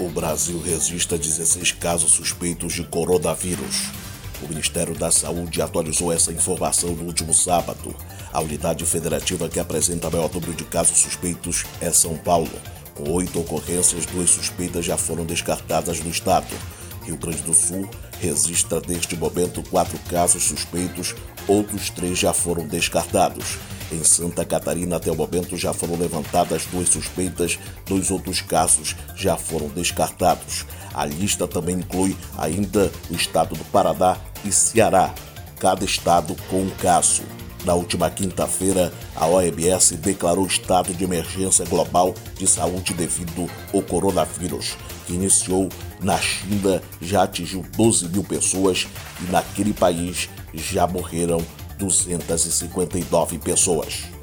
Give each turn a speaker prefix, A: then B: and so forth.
A: O Brasil registra 16 casos suspeitos de coronavírus. O Ministério da Saúde atualizou essa informação no último sábado. A unidade federativa que apresenta maior número de casos suspeitos é São Paulo. Com oito ocorrências, duas suspeitas já foram descartadas no estado. Rio Grande do Sul registra neste momento quatro casos suspeitos, outros três já foram descartados. Em Santa Catarina, até o momento, já foram levantadas duas suspeitas, dois outros casos já foram descartados. A lista também inclui ainda o estado do Paraná e Ceará, cada estado com um caso. Na última quinta-feira, a OMS declarou estado de emergência global de saúde devido ao coronavírus, que iniciou na China, já atingiu 12 mil pessoas e naquele país já morreram 259 pessoas.